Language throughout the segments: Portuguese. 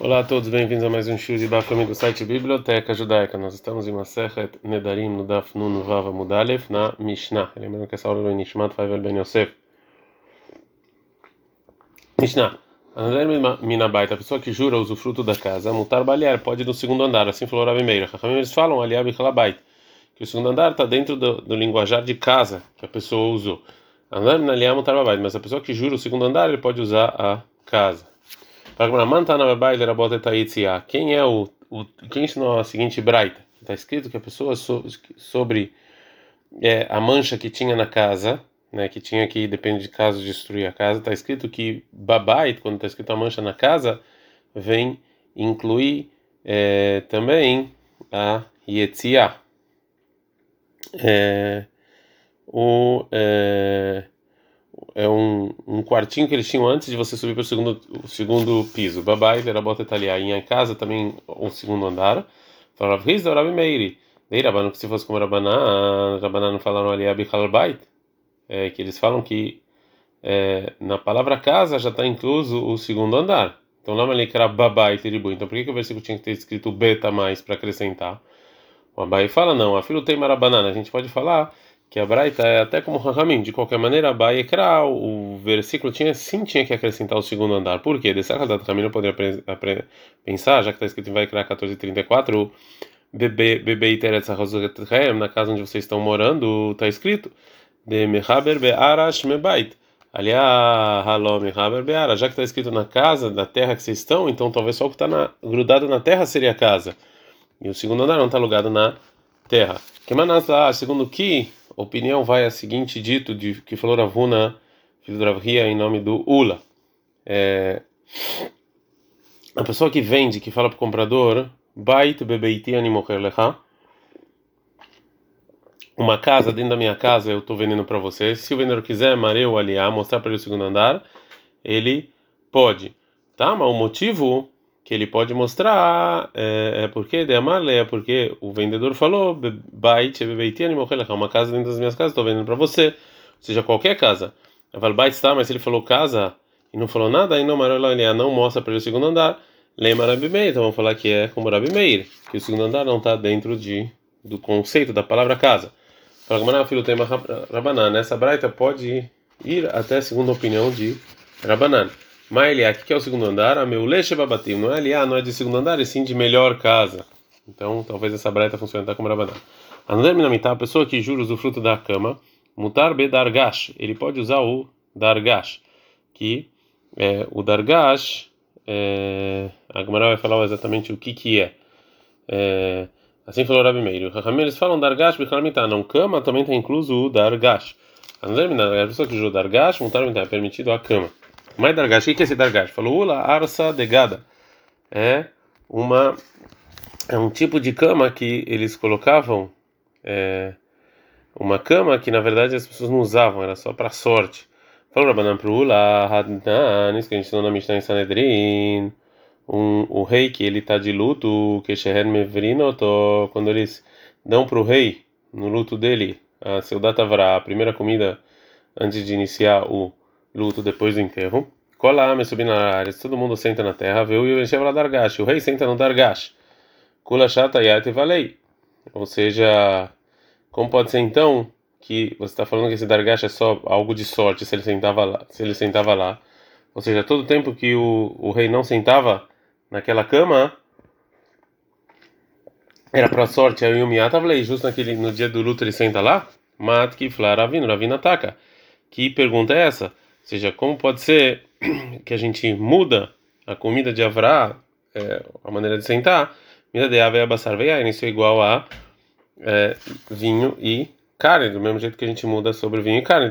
Olá a todos, bem-vindos a mais um show de Bafami do site Biblioteca Judaica. Nós estamos em Masechet Nedarim no Daf Nun Vava Mudalev na Mishnah. Lembrando que essa aula é Nishmat Faivel Ben Yosef. Mishnah. Andar Minabaita, a pessoa que jura o usufruto da casa, mutar balear, pode ir no segundo andar, assim falou Rabi Meir. Eles falam, aliab Bichalabait, que o segundo andar está dentro do, do, linguajar de casa que a pessoa usou. Andar Minaliam mutar babait, mas a pessoa que jura o segundo andar, ele pode usar a casa. Quem é o, o quem ensinou a seguinte braita? Está escrito que a pessoa so, sobre é, a mancha que tinha na casa, né, que tinha que depende de caso destruir a casa, está escrito que babait, quando está escrito a mancha na casa, vem incluir é, também a yetzia. É, o é, é um, um quartinho que eles tinham antes de você subir para o segundo, o segundo piso. Babai, Verabota Italia. Em casa também o segundo andar. Falava, Riz Rabi Meiri. Dei Rabano que se fosse como Rabaná, Rabaná não falaram ali Abichalbait. É que eles falam que é, na palavra casa já está incluso o segundo andar. Então lá ele era Babai Teribu. Então por que, que o versículo tinha que ter escrito beta mais para acrescentar? O Abai fala, não, a filho tem marabanana. A gente pode falar que a Braita é até como Rahamim, de qualquer maneira, Baekra, o versículo tinha sim tinha que acrescentar o segundo andar. Por quê? Dessa casa da não poderia pensar, já que está escrito em Vaikra 1434, Bebe Bebe Iteretz na casa onde vocês estão morando, está escrito de Mehaber Be'arash Mebait. Aliás, Halom Mehaber Be'ara, já que está escrito na casa, da terra que vocês estão, então talvez só o que está grudado na terra seria a casa. E o segundo andar não está alugado na terra. Que manas lá, segundo que opinião vai a seguinte dito de que falou Ravuna, filho do Ravria, em nome do Ula. É, a pessoa que vende, que fala para o comprador, Bait bebeiti animocher lecha, uma casa dentro da minha casa eu estou vendendo para você. Se o vendedor quiser, mareu aliar, mostrar para ele o segundo andar, ele pode. Tá? Mas o motivo que ele pode mostrar é, é porque de amarle é porque o vendedor falou bait uma casa dentro das minhas casas estou vendendo para você ou seja qualquer casa. Bait está mas se ele falou casa e não falou nada aí não ele não mostra para ele o segundo andar. Lembra Rabi Meir então vamos falar que é como Rabi que o segundo andar não está dentro de do conceito da palavra casa. Fala que filho tem Rabanan. Nessa braita pode ir até a segunda opinião de Rabanan Mailiá, o que é o segundo andar? A meu leche babatim. Não é aliá, não é de segundo andar, e sim de melhor casa. Então, talvez essa breta funcione tá como rabaná. Andar minamita, a pessoa que jura o fruto da cama, mutar be dargash. Ele pode usar o dargash, que é, o dargash, é, a Gemara vai falar exatamente o que que é. é assim falou Rabi Meir. Eles falam dargash, bichalamita. Não, cama também está incluso o dargash. Andar minamita, a pessoa que jura dargash, mutar é permitido a cama. Mais dargash, o que é esse dargash? Falou, ula arsa degada. É uma é um tipo de cama que eles colocavam é, uma cama que na verdade as pessoas não usavam, era só para sorte. Falou Rabanan pro Ula Hadnan, isso que a gente ensinou na Mishnah em Sanedrin. Um, o rei que ele está de luto, que Mevrinoto, quando eles dão para o rei, no luto dele, a seu a primeira comida antes de iniciar o luto depois do enterro. Cola me subir na área, todo mundo senta na terra, viu? E o Encheva Dargash, o rei senta no Dargash. Kula Shata Yat Valei. Ou seja, como pode ser então que você está falando que esse Dargash é só algo de sorte se ele sentava lá? Se ele sentava lá. Ou seja, todo tempo que o, o rei não sentava naquela cama, era para sorte. Aí o Miata falei, justo naquele, no dia do luto ele senta lá, Mat que Flaravino, Ravina ataca. Que pergunta é essa? Ou seja, como pode ser que a gente muda a comida de Avrá, é, a maneira de sentar, comida de ave abassar veia, isso é igual a é, vinho e carne, do mesmo jeito que a gente muda sobre vinho e carne.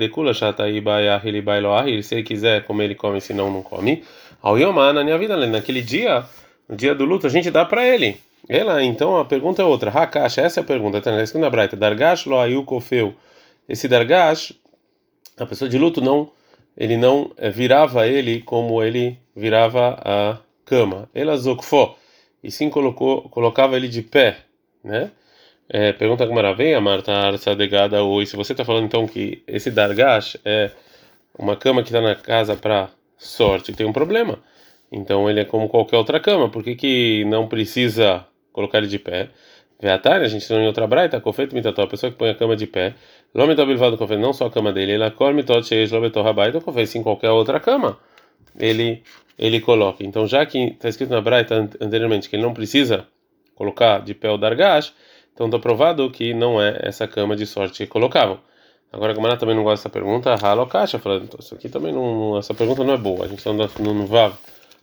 Bailoah, se ele quiser comer, ele come, se não, não come. Ao Yomá, na minha vida, naquele dia, no dia do luto, a gente dá para ele. Ela, então a pergunta é outra. Hakash, essa é a pergunta, tá na segunda braita. Dargash lo ayu kofeu. Esse dargash, a pessoa de luto não ele não é, virava ele como ele virava a cama. Ela zokfó, e sim colocou, colocava ele de pé, né? É, pergunta como era vem a Marta Arsa Degada oi. Se você está falando então que esse dargash é uma cama que está na casa para sorte, tem um problema. Então ele é como qualquer outra cama. Por que, que não precisa colocar ele de pé? Veatari, a gente não em outra braita, kofet mitató, a pessoa que põe a cama de pé, lomitó bilvado kofet, não só a cama dele, ela come mitot cheias lomitó rabaita, kofet, sim qualquer outra cama. Ele ele coloca. Então, já que está escrito na braita anteriormente que ele não precisa colocar de pé o dargash, então está provado que não é essa cama de sorte que colocavam. Agora a Gamara também não gosta dessa pergunta, Halo Kasha, falando, então, isso aqui também não, essa pergunta não é boa. A gente está no, no Vav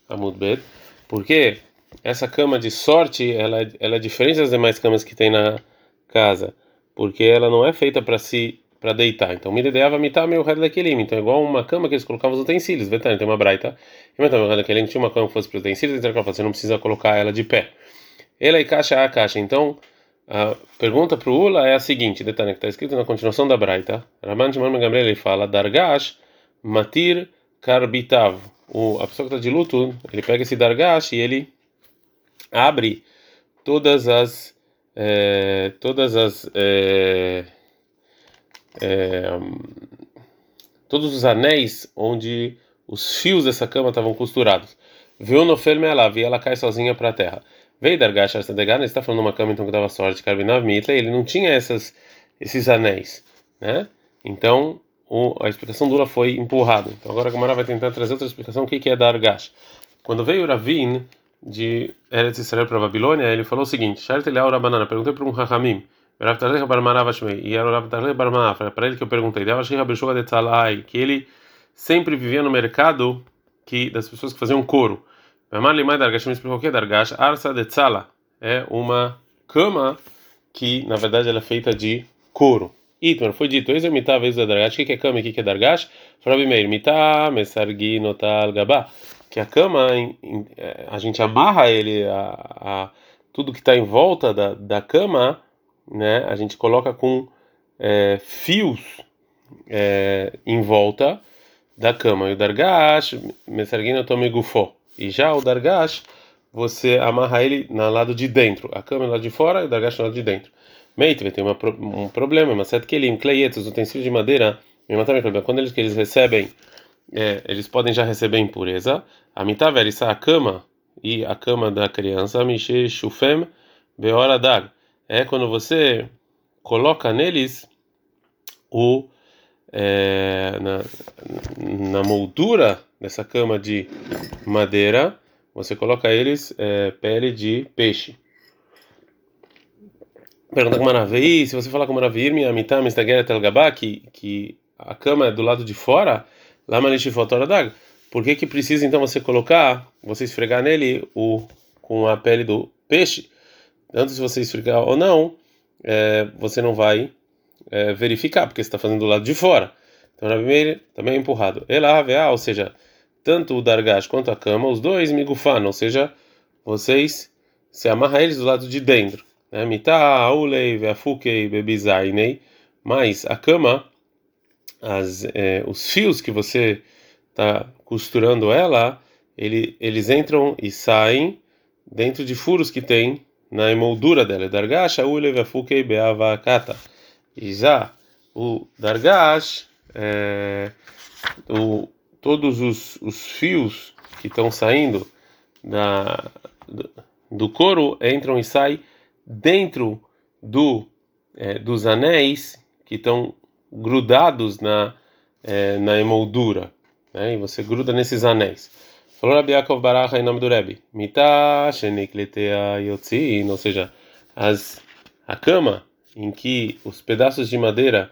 Amud Bet, porque essa cama de sorte, ela, ela é diferente das demais camas que tem na casa, porque ela não é feita para se para deitar. Então, me ideava mitar meu redo daquele. Então, é igual uma cama que eles colocavam os utensílios. Vetane, tem uma braita. Então, meu daquele tinha uma cama que fosse para utensílios, então ela você não precisa colocar ela de pé. Ela e caixa a caixa. Então, a pergunta para o Ula é a seguinte: detalhe que está escrito na continuação da braita. Raman Shimon ele fala: Dargash matir karbitav. O, a pessoa que está de luto, ele pega esse dargash e ele abre todas as. É, todas as. É, é, todos os anéis onde os fios dessa cama estavam costurados. Viu no filme ela, e ela cai sozinha para a terra. Veio Dargash Arsadegar, está falando uma cama então que dava sorte, Carbinav Mitla, ele não tinha essas, esses anéis, né? Então o, a explicação dura foi empurrada. Então agora a Gamara vai tentar trazer outra explicação, o que, que é Dargash. Quando veio Ravin de Eretz Israel para Babilônia, ele falou o seguinte: Rabanana, perguntei para um Rahamim, e era o para ele que eu perguntei, que ele sempre vivia no mercado que das pessoas que faziam couro. O Arsa de Tzala, é uma cama que na verdade ela é feita de couro. Itmer, foi dito, eis mitá vezes da Dargash, o que é cama e o que é Dargash? Rabi Meir, mitá, mesargi, notal, gabá, que a cama, é, a gente amarra ele, a, a tudo que está em volta da, da cama, né, a gente coloca com é, fios é, em volta da cama. E o dargash, mesarguina tome gufó. E já o dargash, você amarra ele no lado de dentro. A cama é lado de fora e o dargash no lado de dentro. Meitve tem uma, um problema, mas certo que ele cleietos, utensílios de madeira, quando eles que eles recebem, é, eles podem já receber impureza. A mitaverissa, a cama e a cama da criança, miche shufem beora é quando você coloca neles o é, na, na moldura dessa cama de madeira, você coloca eles é, pele de peixe. Pergunta com Maravi, se você falar com Maravi, minha que que a cama é do lado de fora, lá manichifotora dag. Por que que precisa então você colocar, você esfregar nele o com a pele do peixe? tanto se você esfregar ou não, é, você não vai é, verificar, porque você está fazendo do lado de fora. Então, na primeira, também é empurrado. Ela, ou seja, tanto o dargash quanto a cama, os dois migufan, ou seja, vocês se amarram eles do lado de dentro. Né? Mita, aulei, veafukei, bebizainei. Mas a cama, as, é, os fios que você está costurando ela, ele, eles entram e saem dentro de furos que tem na emoldura dela. Dargash, Ule, Vafukei, Beavakata. E já o Dargash, é, o, todos os, os fios que estão saindo da, do, do couro entram e saem dentro do, é, dos anéis que estão grudados na, é, na emoldura. Né? E você gruda nesses anéis. Falou Rabi Yaakov Baraha em nome do Rebbe. Mita shenikletea yotzin, ou seja, as, a cama em que os pedaços de madeira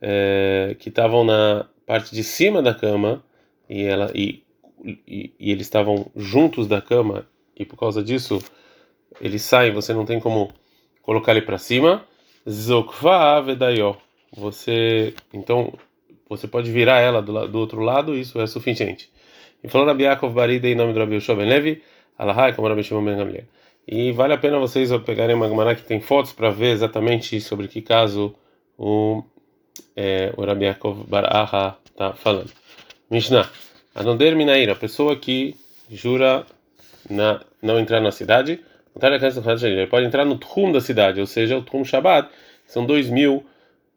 é, que estavam na parte de cima da cama e, ela, e, e, e eles estavam juntos da cama e por causa disso eles saem, você não tem como colocar ele para cima. Zokva vedayo. Você então você pode virar ela do, do outro lado, isso é suficiente. E falou Rabi Yaakov Barida em nome do Rabi Yoshua Ben Levi, Alahai, como Rabi Shimon Ben Gamliel. E vale a pena vocês pegarem uma Gemara que tem fotos para ver exatamente sobre que caso o, é, o Rabi Yaakov Baraha está falando. Mishnah. Anonder Minair, a pessoa que jura na, não entrar na cidade, ele pode entrar no Trum da cidade, ou seja, o Trum Shabbat, são dois mil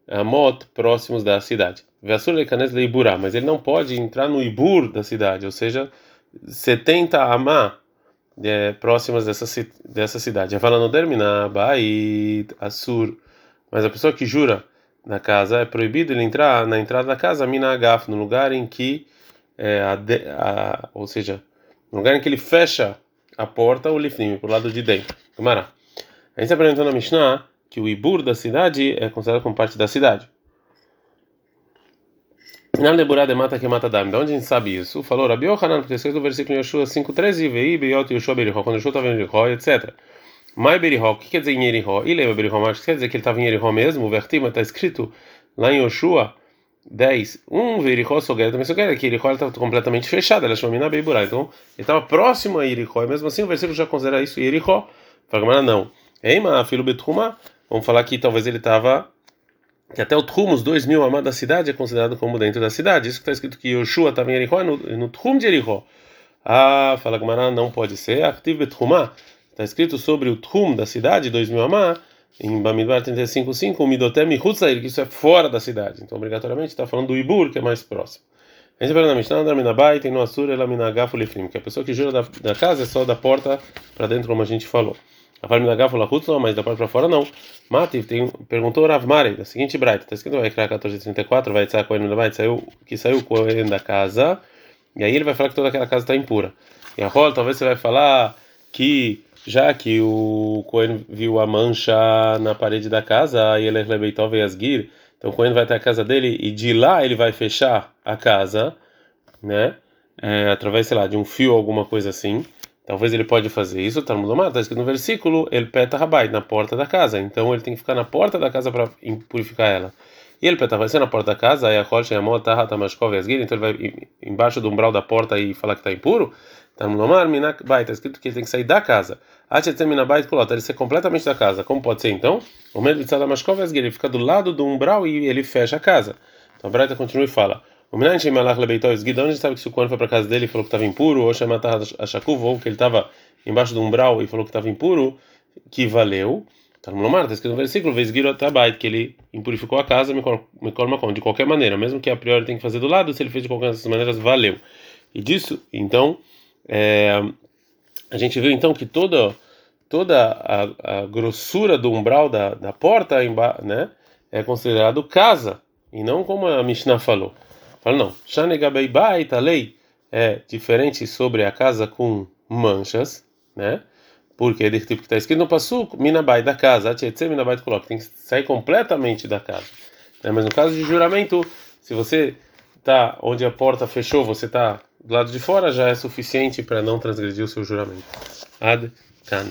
amot próximos da cidade. Mas ele não pode entrar no Ibur da cidade, ou seja, 70 amá é, próximas dessa, dessa cidade. Falando terminar, Bait, Assur. Mas a pessoa que jura na casa é proibido ele entrar na entrada da casa, mina agaf, no lugar em que, é, a, a, ou seja, no lugar em que ele fecha a porta, o lifnim, por lado de dentro. Camará. A gente está perguntando na Mishnah que o Ibur da cidade é considerado como parte da cidade. Final de Burá de mata que mata dame. De onde a gente sabe isso? Falou Rabi Yohanan, porque escrito no versículo em Yeshua 5,13, Vei, Beiot, Yeshua, Berihó, quando Yeshua estava em Berihó, etc. Mai Berihó, o que quer dizer em Yerihó? E lembra Berihó, mas quer dizer que ele estava em Yerihó mesmo? O Vertima está escrito lá em Yoshua 10. Um Verihó Soguera também Soguera, que Yerihó estava completamente fechada, ela chamou Mina Beiburá. Então, ele estava próximo a Yerihó, e mesmo assim o versículo já considera isso Yerihó. Fala, não. Eima, filho Betruma, vamos falar que talvez ele estava que até o Trum, os dois mil amados da cidade, é considerado como dentro da cidade. Isso que está escrito que Yoshua estava em Jericó, no, no Trum de Jericó. Ah, fala Gmará, não pode ser. Active Betrumá, está escrito sobre o Trum da cidade, dois mil amá, em Bamidbar 35.5, o Midotem Hutzair, que isso é fora da cidade. Então, obrigatoriamente, está falando do Ibur, que é mais próximo. A na Minabai, tem no que a pessoa que jura da, da casa é só da porta para dentro, como a gente falou. A forma da gafa não, mas da porta para fora não. Mativ tem perguntou Rav Mari, da seguinte braita, está escrito vai criar 1434, vai sair Cohen saiu que saiu Cohen da casa, e aí ele vai falar que toda aquela casa está impura. E a rola, talvez você vai falar que já que o Cohen viu a mancha na parede da casa, e ele lebeitou asgir, então o Cohen vai até a casa dele e de lá ele vai fechar a casa, né? É, através, sei lá, de um fio alguma coisa assim. Talvez ele pode fazer isso, está escrito no versículo, ele peta rabai, na porta da casa. Então ele tem que ficar na porta da casa para purificar ela. E ele peta vai ser na porta da casa, aí a rocha e a mota, tamashkov e então ele vai embaixo do umbral da porta e falar que está impuro. Está está escrito que ele tem que sair da casa. Acheteminabait colota, ele ser completamente da casa. Como pode ser então? O medo de tamashkov ele fica do lado do umbral e ele fecha a casa. Então a Braita continua e fala. O Minanche Malach Lebeitor Esguida, onde sabe que se o Kohen foi para casa dele e falou que estava impuro, ou Shematar Ashakuv, ou que ele estava embaixo do umbral e falou que estava impuro, que valeu. No Lomar, está escrito no versículo, Vesgiro Tabait, que ele impurificou a casa, me colma de qualquer maneira, mesmo que a priori tem que fazer do lado, se ele fez de qualquer dessas maneiras, valeu. E disso, então, é, a gente viu então que toda, toda a, a grossura do umbral da, da porta né, é considerado casa, e não como a Mishnah falou. Fala, não. Shanegabei Bait, a lei é diferente sobre a casa com manchas, né? Porque é tipo que está escrito no Passuco, Minabai da casa, Atchetze Minabai coloca, tem que sair completamente da casa. Né? Mas no caso de juramento, se você tá onde a porta fechou, você está do lado de fora, já é suficiente para não transgredir o seu juramento. Ad can.